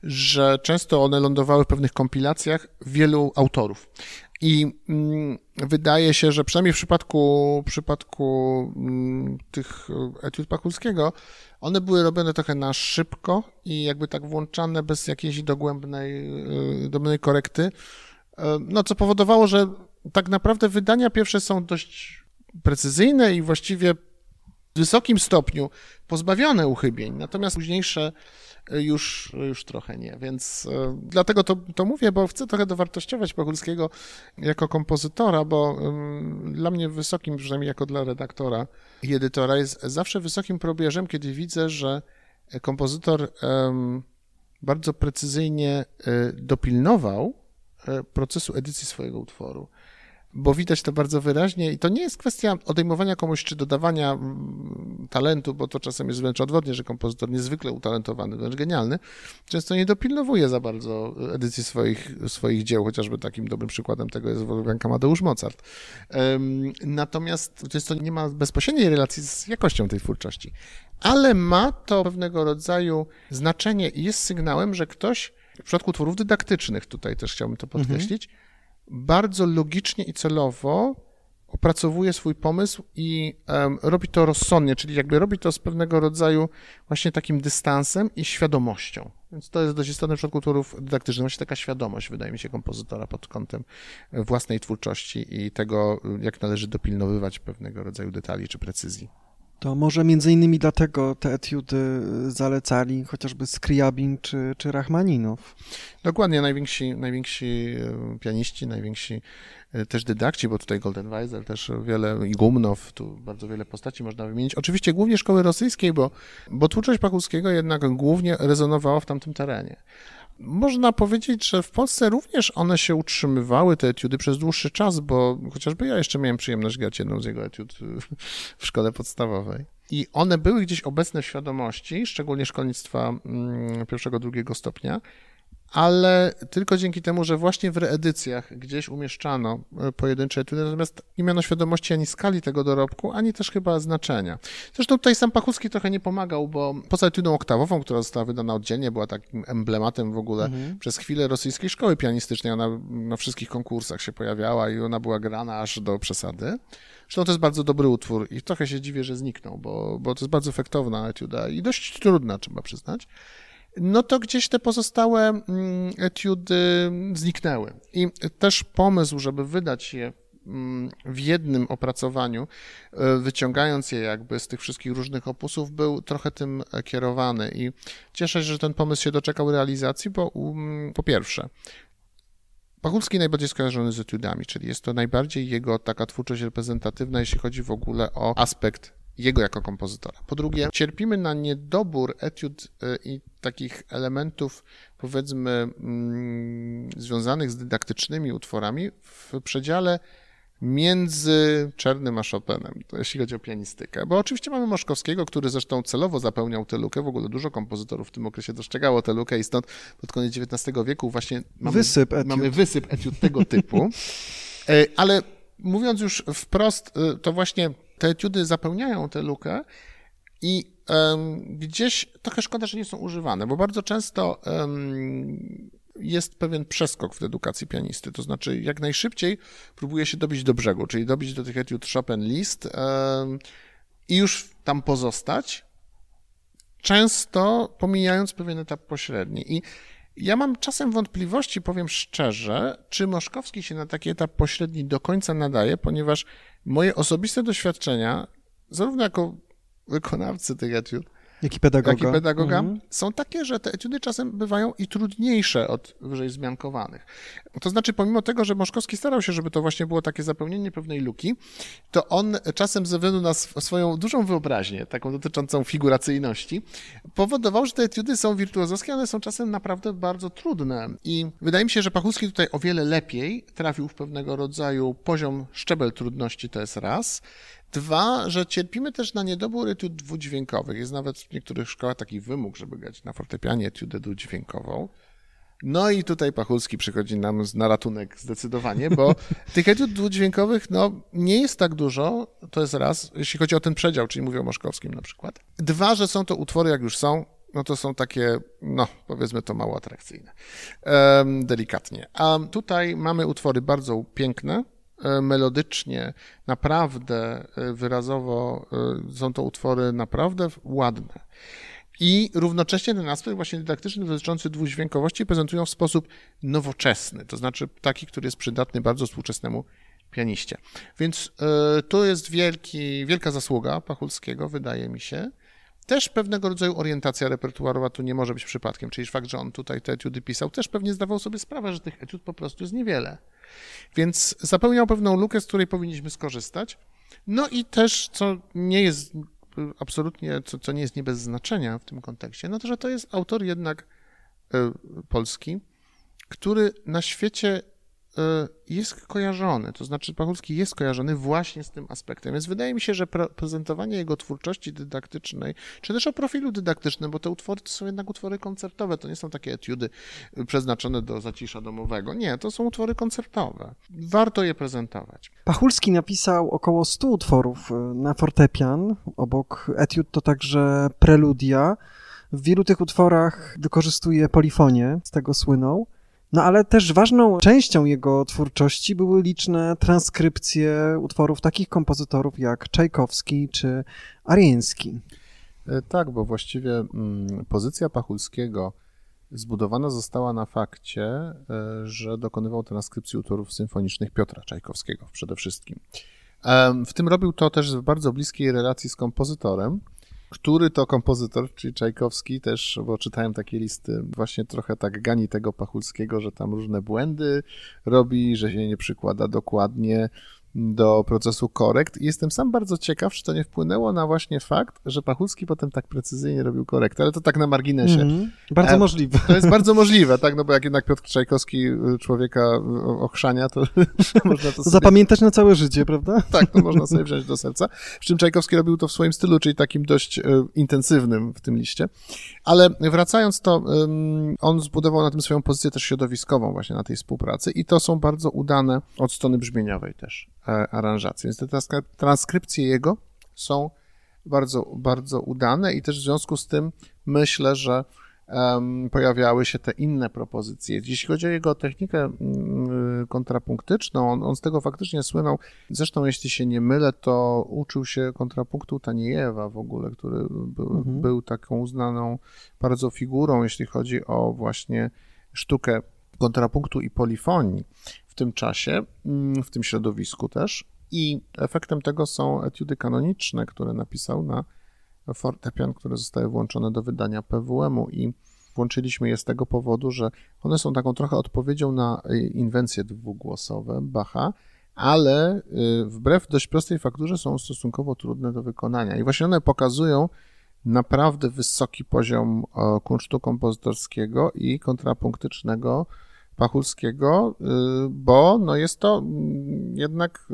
Speaker 3: że często one lądowały w pewnych kompilacjach wielu autorów. I mm, wydaje się, że przynajmniej w przypadku, w przypadku mm, tych etiud Pakulskiego, one były robione trochę na szybko i jakby tak włączane bez jakiejś dogłębnej, y, dogłębnej korekty, y, no co powodowało, że tak naprawdę wydania pierwsze są dość precyzyjne i właściwie w wysokim stopniu pozbawione uchybień, natomiast późniejsze już, już trochę nie, więc e, dlatego to, to mówię, bo chcę trochę dowartościować Pachulskiego jako kompozytora, bo dla mnie wysokim, przynajmniej jako dla redaktora i edytora, jest zawsze wysokim probierzem, kiedy widzę, że kompozytor bardzo precyzyjnie e, dopilnował e, procesu edycji swojego utworu bo widać to bardzo wyraźnie i to nie jest kwestia odejmowania komuś czy dodawania mm, talentu, bo to czasem jest wręcz odwrotnie, że kompozytor niezwykle utalentowany, wręcz genialny, często nie dopilnowuje za bardzo edycji swoich, swoich dzieł, chociażby takim dobrym przykładem tego jest Wolfgang Amadeusz Mozart. Natomiast to nie ma bezpośredniej relacji z jakością tej twórczości, ale ma to pewnego rodzaju znaczenie i jest sygnałem, że ktoś w przypadku utworów dydaktycznych, tutaj też chciałbym to podkreślić, mhm bardzo logicznie i celowo opracowuje swój pomysł i um, robi to rozsądnie, czyli jakby robi to z pewnego rodzaju właśnie takim dystansem i świadomością. Więc to jest dość istotne w przypadku utworów dydaktycznych. Właśnie taka świadomość, wydaje mi się, kompozytora pod kątem własnej twórczości i tego, jak należy dopilnowywać pewnego rodzaju detali czy precyzji.
Speaker 2: To może między innymi dlatego te etiudy zalecali chociażby Skriabin czy, czy Rachmaninow.
Speaker 3: Dokładnie, najwięksi, najwięksi e, pianiści, najwięksi e, też dydakci, bo tutaj Golden Weisel też wiele, i Gumnow, tu bardzo wiele postaci można wymienić. Oczywiście głównie szkoły rosyjskiej, bo, bo twórczość Pakulskiego jednak głównie rezonowała w tamtym terenie. Można powiedzieć, że w Polsce również one się utrzymywały, te etiudy, przez dłuższy czas, bo chociażby ja jeszcze miałem przyjemność grać jedną z jego etiud w szkole podstawowej. I one były gdzieś obecne w świadomości, szczególnie szkolnictwa mm, pierwszego, drugiego stopnia, ale tylko dzięki temu, że właśnie w reedycjach gdzieś umieszczano e, pojedyncze etudy, natomiast nie miano świadomości ani skali tego dorobku, ani też chyba znaczenia. Zresztą tutaj sam Pachuski trochę nie pomagał, bo poza etudą oktawową, która została wydana oddzielnie, była takim emblematem w ogóle mhm. przez chwilę rosyjskiej szkoły pianistycznej. Ona na wszystkich konkursach się pojawiała i ona była grana aż do przesady. Zresztą to jest bardzo dobry utwór i trochę się dziwię, że zniknął, bo, bo to jest bardzo efektowna etiuda i dość trudna, trzeba przyznać no to gdzieś te pozostałe mm, etiudy zniknęły. I też pomysł, żeby wydać je mm, w jednym opracowaniu, e, wyciągając je jakby z tych wszystkich różnych opusów, był trochę tym kierowany i cieszę się, że ten pomysł się doczekał realizacji, bo um, po pierwsze, Pachulski najbardziej skojarzony z etiudami, czyli jest to najbardziej jego taka twórczość reprezentatywna, jeśli chodzi w ogóle o aspekt jego jako kompozytora. Po drugie, cierpimy na niedobór etiud y, i takich elementów, powiedzmy, mm, związanych z dydaktycznymi utworami w przedziale między Czernym a Chopinem, jeśli chodzi o pianistykę. Bo oczywiście mamy Moszkowskiego, który zresztą celowo zapełniał tę lukę. W ogóle dużo kompozytorów w tym okresie dostrzegało tę lukę i stąd pod koniec XIX wieku właśnie mamy
Speaker 2: wysyp etiud,
Speaker 3: mamy wysyp etiud tego typu. E, ale mówiąc już wprost, y, to właśnie te etiudy zapełniają tę lukę i um, gdzieś trochę szkoda, że nie są używane, bo bardzo często um, jest pewien przeskok w edukacji pianisty, to znaczy jak najszybciej próbuje się dobić do brzegu, czyli dobić do tych etiud Chopin list um, i już tam pozostać, często pomijając pewien etap pośredni. I ja mam czasem wątpliwości, powiem szczerze, czy Moszkowski się na taki etap pośredni do końca nadaje, ponieważ moje osobiste doświadczenia, zarówno jako wykonawcy tych etiud,
Speaker 2: jak i pedagoga,
Speaker 3: jak i pedagoga mhm. są takie, że te etiudy czasem bywają i trudniejsze od wyżej wzmiankowanych. To znaczy, pomimo tego, że Moszkowski starał się, żeby to właśnie było takie zapełnienie pewnej luki, to on czasem ze względu na swoją dużą wyobraźnię, taką dotyczącą figuracyjności, powodował, że te etiudy są wirtuozowskie, ale są czasem naprawdę bardzo trudne. I wydaje mi się, że Pachulski tutaj o wiele lepiej trafił w pewnego rodzaju poziom, szczebel trudności, to jest raz. Dwa, że cierpimy też na niedobór etiud dwudźwiękowych. Jest nawet w niektórych szkołach taki wymóg, żeby grać na fortepianie etiudę dwudźwiękową. No i tutaj Pachulski przychodzi nam na ratunek zdecydowanie, bo <laughs> tych etiud dwudźwiękowych no, nie jest tak dużo, to jest raz, jeśli chodzi o ten przedział, czyli mówię o Moszkowskim na przykład. Dwa, że są to utwory, jak już są, no to są takie, no powiedzmy to mało atrakcyjne, delikatnie. A tutaj mamy utwory bardzo piękne, melodycznie, naprawdę e, wyrazowo e, są to utwory naprawdę ładne. I równocześnie ten aspekt właśnie dydaktyczny dotyczący dwudźwiękowości prezentują w sposób nowoczesny, to znaczy taki, który jest przydatny bardzo współczesnemu pianiście. Więc y, to jest wielki, wielka zasługa Pachulskiego, wydaje mi się. Też pewnego rodzaju orientacja repertuarowa tu nie może być przypadkiem, czyli fakt, że on tutaj te etiudy pisał, też pewnie zdawał sobie sprawę, że tych etiud po prostu jest niewiele. Więc zapełniał pewną lukę, z której powinniśmy skorzystać. No i też, co nie jest absolutnie, co, co nie jest nie bez znaczenia w tym kontekście, no to, że to jest autor jednak y, polski, który na świecie jest kojarzony, to znaczy Pachulski jest kojarzony właśnie z tym aspektem, więc wydaje mi się, że prezentowanie jego twórczości dydaktycznej, czy też o profilu dydaktycznym, bo te utwory to są jednak utwory koncertowe, to nie są takie etiudy przeznaczone do zacisza domowego, nie, to są utwory koncertowe. Warto je prezentować.
Speaker 2: Pachulski napisał około 100 utworów e, na fortepian, obok etiud to także preludia. W wielu tych utworach wykorzystuje polifonię, z tego słynął. No ale też ważną częścią jego twórczości były liczne transkrypcje utworów takich kompozytorów jak Czajkowski czy Arieński.
Speaker 3: E, tak, bo właściwie mm, pozycja Pachulskiego zbudowana została na fakcie, e, że dokonywał transkrypcji utworów symfonicznych Piotra Czajkowskiego przede wszystkim. W tym robił to też w bardzo bliskiej relacji z kompozytorem, który to kompozytor, czyli Czajkowski też, bo czytałem takie listy, właśnie trochę tak gani tego Pachulskiego, że tam różne błędy robi, że się nie przykłada dokładnie do procesu korekt i jestem sam bardzo ciekaw, czy to nie wpłynęło na właśnie fakt, że Pachulski potem tak precyzyjnie robił korektę, ale to tak na marginesie. Mm,
Speaker 2: bardzo e, możliwe.
Speaker 3: To jest bardzo <laughs> możliwe, tak, no bo jak jednak Piotr Czajkowski y, człowieka ochrzania, to <laughs> można to
Speaker 2: sobie... Zapamiętać na całe życie, prawda? <laughs>
Speaker 3: Tak, to można sobie wziąć do serca. Przy czym Czajkowski robił to w swoim stylu, czyli takim dość y, intensywnym w tym liście. Ale wracając to, on zbudował na tym swoją pozycję też środowiskową właśnie na tej współpracy i to są bardzo udane od strony brzmieniowej też. E, aranżacji. Więc te transkrypcje jego są bardzo, bardzo udane i też w związku z tym myślę, że pojawiały się te inne propozycje. Jeśli chodzi o jego technikę um, kontrapunktyczną, on, on, z tego faktycznie słynął. Zresztą, jeśli się nie mylę, to uczył się kontrapunktu Taniejewa w ogóle, który był, mhm. był taką uznaną bardzo figurą, jeśli chodzi o właśnie sztukę kontrapunktu i polifonii w tym czasie, mm, w tym środowisku też. I efektem tego są etiudy kanoniczne, które napisał na fortepian, które zostały włączone do wydania PWM-u i włączyliśmy je z tego powodu, że one są taką trochę odpowiedzią na y, inwencje dwugłosowe Bacha, ale y, wbrew dość prostej fakturze są stosunkowo trudne do wykonania. I właśnie one pokazują naprawdę wysoki poziom kunsztu kompozytorskiego i kontrapunktycznego Pachulskiego, y, bo no jest to mm, jednak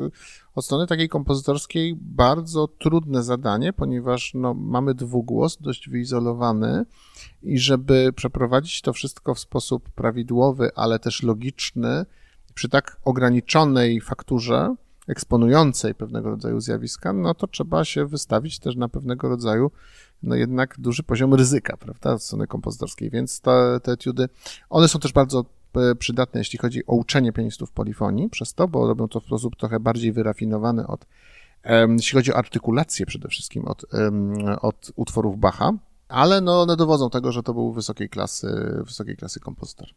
Speaker 3: od strony takiej kompozytorskiej bardzo trudne zadanie, ponieważ no mamy dwugłos dość wyizolowany i żeby przeprowadzić to wszystko w sposób prawidłowy, ale też logiczny, przy tak ograniczonej fakturze, eksponującej pewnego rodzaju zjawiska, no to trzeba się wystawić też na pewnego rodzaju, no jednak duży poziom ryzyka, prawda, od strony kompozytorskiej, więc te, te etiudy, one są też bardzo przydatne, jeśli chodzi o uczenie pianistów polifonii, przez to, bo robią to w sposób trochę bardziej wyrafinowany od, jeśli chodzi o artykulację przede wszystkim od, od utworów Bacha, ale no, one dowodzą tego, że to był wysokiej klasy, wysokiej klasy kompozytor.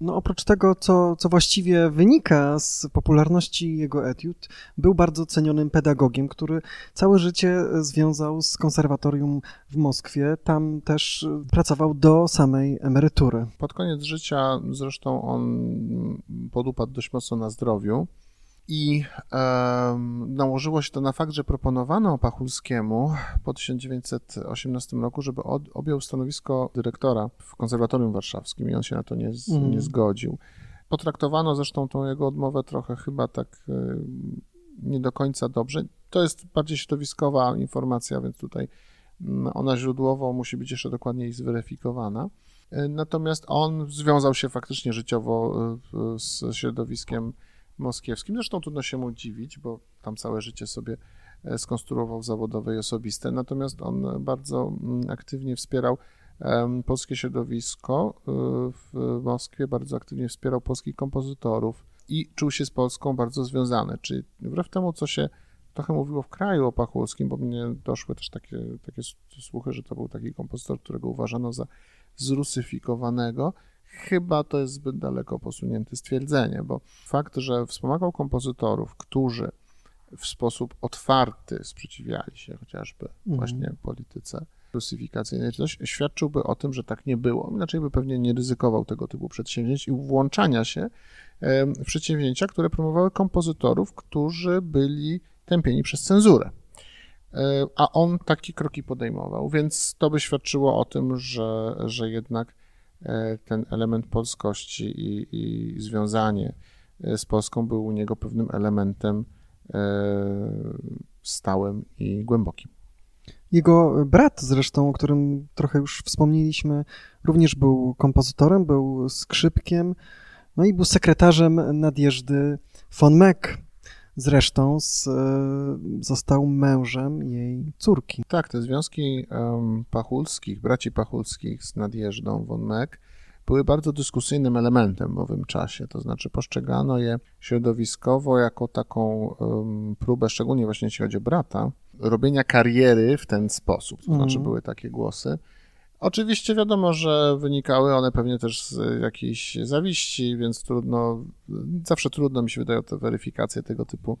Speaker 2: No oprócz tego, co, co właściwie wynika z popularności jego etiud, był bardzo cenionym pedagogiem, który całe życie związał z konserwatorium w Moskwie. Tam też pracował do samej emerytury.
Speaker 3: Pod koniec życia zresztą on podupadł dość mocno na zdrowiu. I e, nałożyło się to na fakt, że proponowano Pachulskiemu po 1918 roku, żeby od, objął stanowisko dyrektora w konserwatorium warszawskim i on się na to nie, z, mm. nie zgodził. Potraktowano zresztą tą jego odmowę trochę chyba tak e, nie do końca dobrze. To jest bardziej środowiskowa informacja, więc tutaj ona źródłowo musi być jeszcze dokładniej zweryfikowana. E, natomiast on związał się faktycznie życiowo e, z środowiskiem moskiewskim. Zresztą trudno się mu dziwić, bo tam całe życie sobie e, skonstruował zawodowe i osobiste. Natomiast on bardzo mm, aktywnie wspierał polskie środowisko e, w Moskwie, bardzo aktywnie wspierał polskich kompozytorów i czuł się z Polską bardzo związany. Czyli wbrew temu, co się trochę mówiło w kraju o Pachulskim, bo mnie doszły też takie, takie słuchy, że to był taki kompozytor, którego uważano za zrusyfikowanego. Chyba to jest zbyt daleko posunięte stwierdzenie, bo fakt, że wspomagał kompozytorów, którzy w sposób otwarty sprzeciwiali się chociażby mhm. właśnie polityce rusyfikacyjnej, czy coś, świadczyłby o tym, że tak nie było. Inaczej by pewnie nie ryzykował tego typu przedsięwzięć i włączania się w przedsięwzięcia, które promowały kompozytorów, którzy byli tępieni przez cenzurę. E, a on takie kroki podejmował, więc to by świadczyło o tym, że, że jednak ten element polskości i, i związanie e, z Polską był u niego pewnym elementem stałym i głębokim.
Speaker 2: Jego brat zresztą, o którym trochę już wspomnieliśmy, również był kompozytorem, był skrzypkiem, no i był sekretarzem nadjeżdy von Meck, Zresztą z, e, został mężem jej córki.
Speaker 3: Tak, te związki um, pachulskich, braci pachulskich z nadjeżdą von Meck były bardzo dyskusyjnym elementem w owym czasie. To znaczy postrzegano je środowiskowo jako taką um, próbę, szczególnie właśnie jeśli chodzi o brata, robienia kariery w ten sposób. To znaczy mm. były takie głosy. Oczywiście wiadomo, że wynikały one pewnie też z jakiejś zawiści, więc trudno, zawsze trudno mi się wydają te weryfikacje tego typu,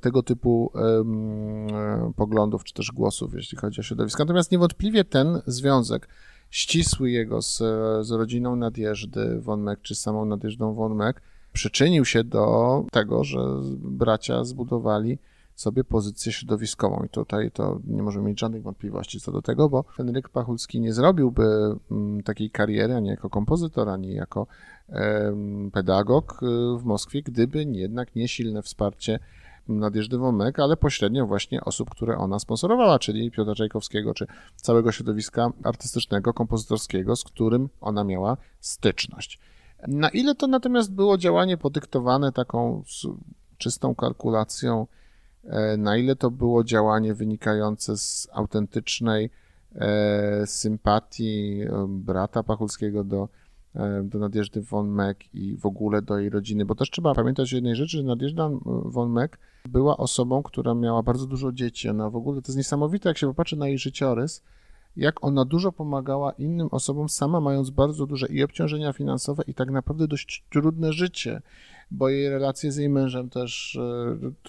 Speaker 3: tego typu um, poglądów czy też głosów, jeśli chodzi o środowisko. Natomiast niewątpliwie ten związek ścisły jego z, z rodziną Nadjeżdy von Meck, czy samą Nadjeżdą von Meck, przyczynił się do tego, że bracia zbudowali sobie pozycję środowiskową. I tutaj to nie możemy mieć żadnych wątpliwości co do tego, bo Henryk Pachulski nie zrobiłby mm, takiej kariery ani jako kompozytor, ani jako pedagog y, w Moskwie, gdyby jednak nie silne wsparcie Nadjeżdy Womek, ale pośrednio właśnie osób, które ona sponsorowała, czyli Piotra Czajkowskiego, czy całego środowiska artystycznego, kompozytorskiego, z którym ona miała styczność. Na ile to natomiast było działanie podyktowane taką czystą kalkulacją na ile to było działanie wynikające z autentycznej e, sympatii e, brata Pachulskiego do, do Nadjeżdy von Meck i w ogóle do jej rodziny, bo też trzeba pamiętać o jednej rzeczy, że Nadjeżda von Meck była osobą, która miała bardzo dużo dzieci. Ona w ogóle, to jest niesamowite, jak się popatrzy na jej życiorys, jak ona dużo pomagała innym osobom, sama mając bardzo duże i obciążenia finansowe i tak naprawdę dość trudne życie bo jej relacje z jej mężem też.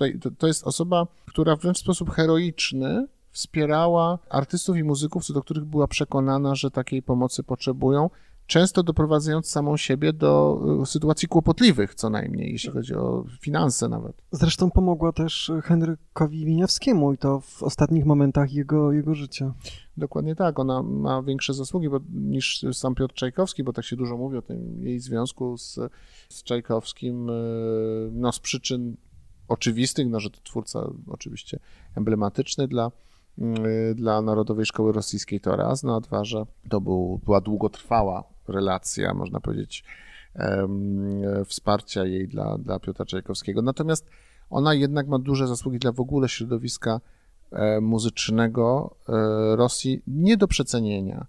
Speaker 3: E, to, to jest osoba, która wręcz w sposób heroiczny wspierała artystów i muzyków, co do których była przekonana, że takiej pomocy potrzebują, często doprowadzając samą siebie do e, sytuacji kłopotliwych, co najmniej, jeśli chodzi o finanse nawet.
Speaker 2: Zresztą pomogła też Henrykowi Winiawskiemu i to w ostatnich momentach jego, jego życia.
Speaker 3: Dokładnie tak, ona ma większe zasługi bo, niż sam Piotr Czajkowski, bo tak się dużo mówi o tym jej związku z, z Czajkowskim, e, no z przyczyn oczywistych, no że to twórca oczywiście emblematyczny dla, e, dla Narodowej Szkoły Rosyjskiej to raz, no a dwa, że to był, była długotrwała relacja, można powiedzieć, wsparcia jej dla, dla Piotra Czajkowskiego. Natomiast ona jednak ma duże zasługi dla w ogóle środowiska e, muzycznego e, Rosji, nie do przecenienia.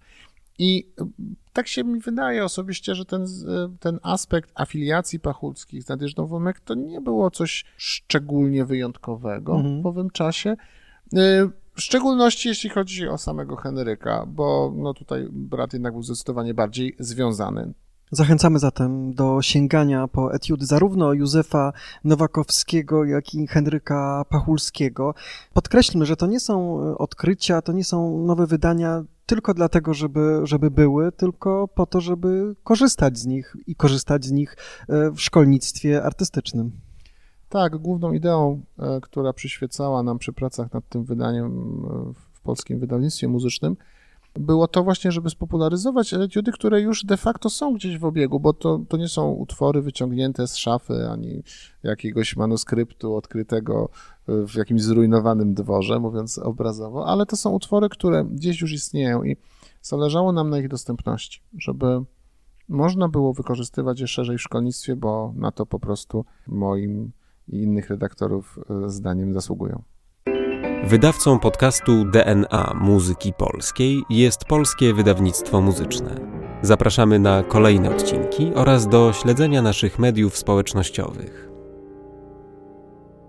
Speaker 3: I e, tak się mi wydaje osobiście, że ten, ten aspekt afiliacji pachulskich z Nadjeżdą Womek to nie było coś szczególnie wyjątkowego mhm. w owym czasie. W szczególności jeśli chodzi o samego Henryka, bo no tutaj brat jednak był zdecydowanie bardziej związany.
Speaker 2: Zachęcamy zatem do sięgania po etiudy zarówno Józefa Nowakowskiego, jak i Henryka Pachulskiego. Podkreślmy, że to nie są odkrycia, to nie są nowe wydania tylko dlatego, żeby, żeby były, tylko po to, żeby korzystać z nich i korzystać z nich e, w szkolnictwie artystycznym.
Speaker 3: Tak, główną ideą, e, która przyświecała nam przy pracach nad tym wydaniem e, w polskim wydawnictwie muzycznym, było to właśnie, żeby spopularyzować etiudy, które już de facto są gdzieś w obiegu, bo to, to nie są utwory wyciągnięte z szafy, ani jakiegoś manuskryptu odkrytego w jakimś zrujnowanym dworze, mówiąc obrazowo, ale to są utwory, które gdzieś już istnieją i zależało nam na ich dostępności, żeby można było wykorzystywać je szerzej w szkolnictwie, bo na to po prostu moim i innych redaktorów e, zdaniem zasługują.
Speaker 1: Wydawcą podcastu DNA Muzyki Polskiej jest Polskie Wydawnictwo Muzyczne. Zapraszamy na kolejne odcinki oraz do śledzenia naszych mediów społecznościowych.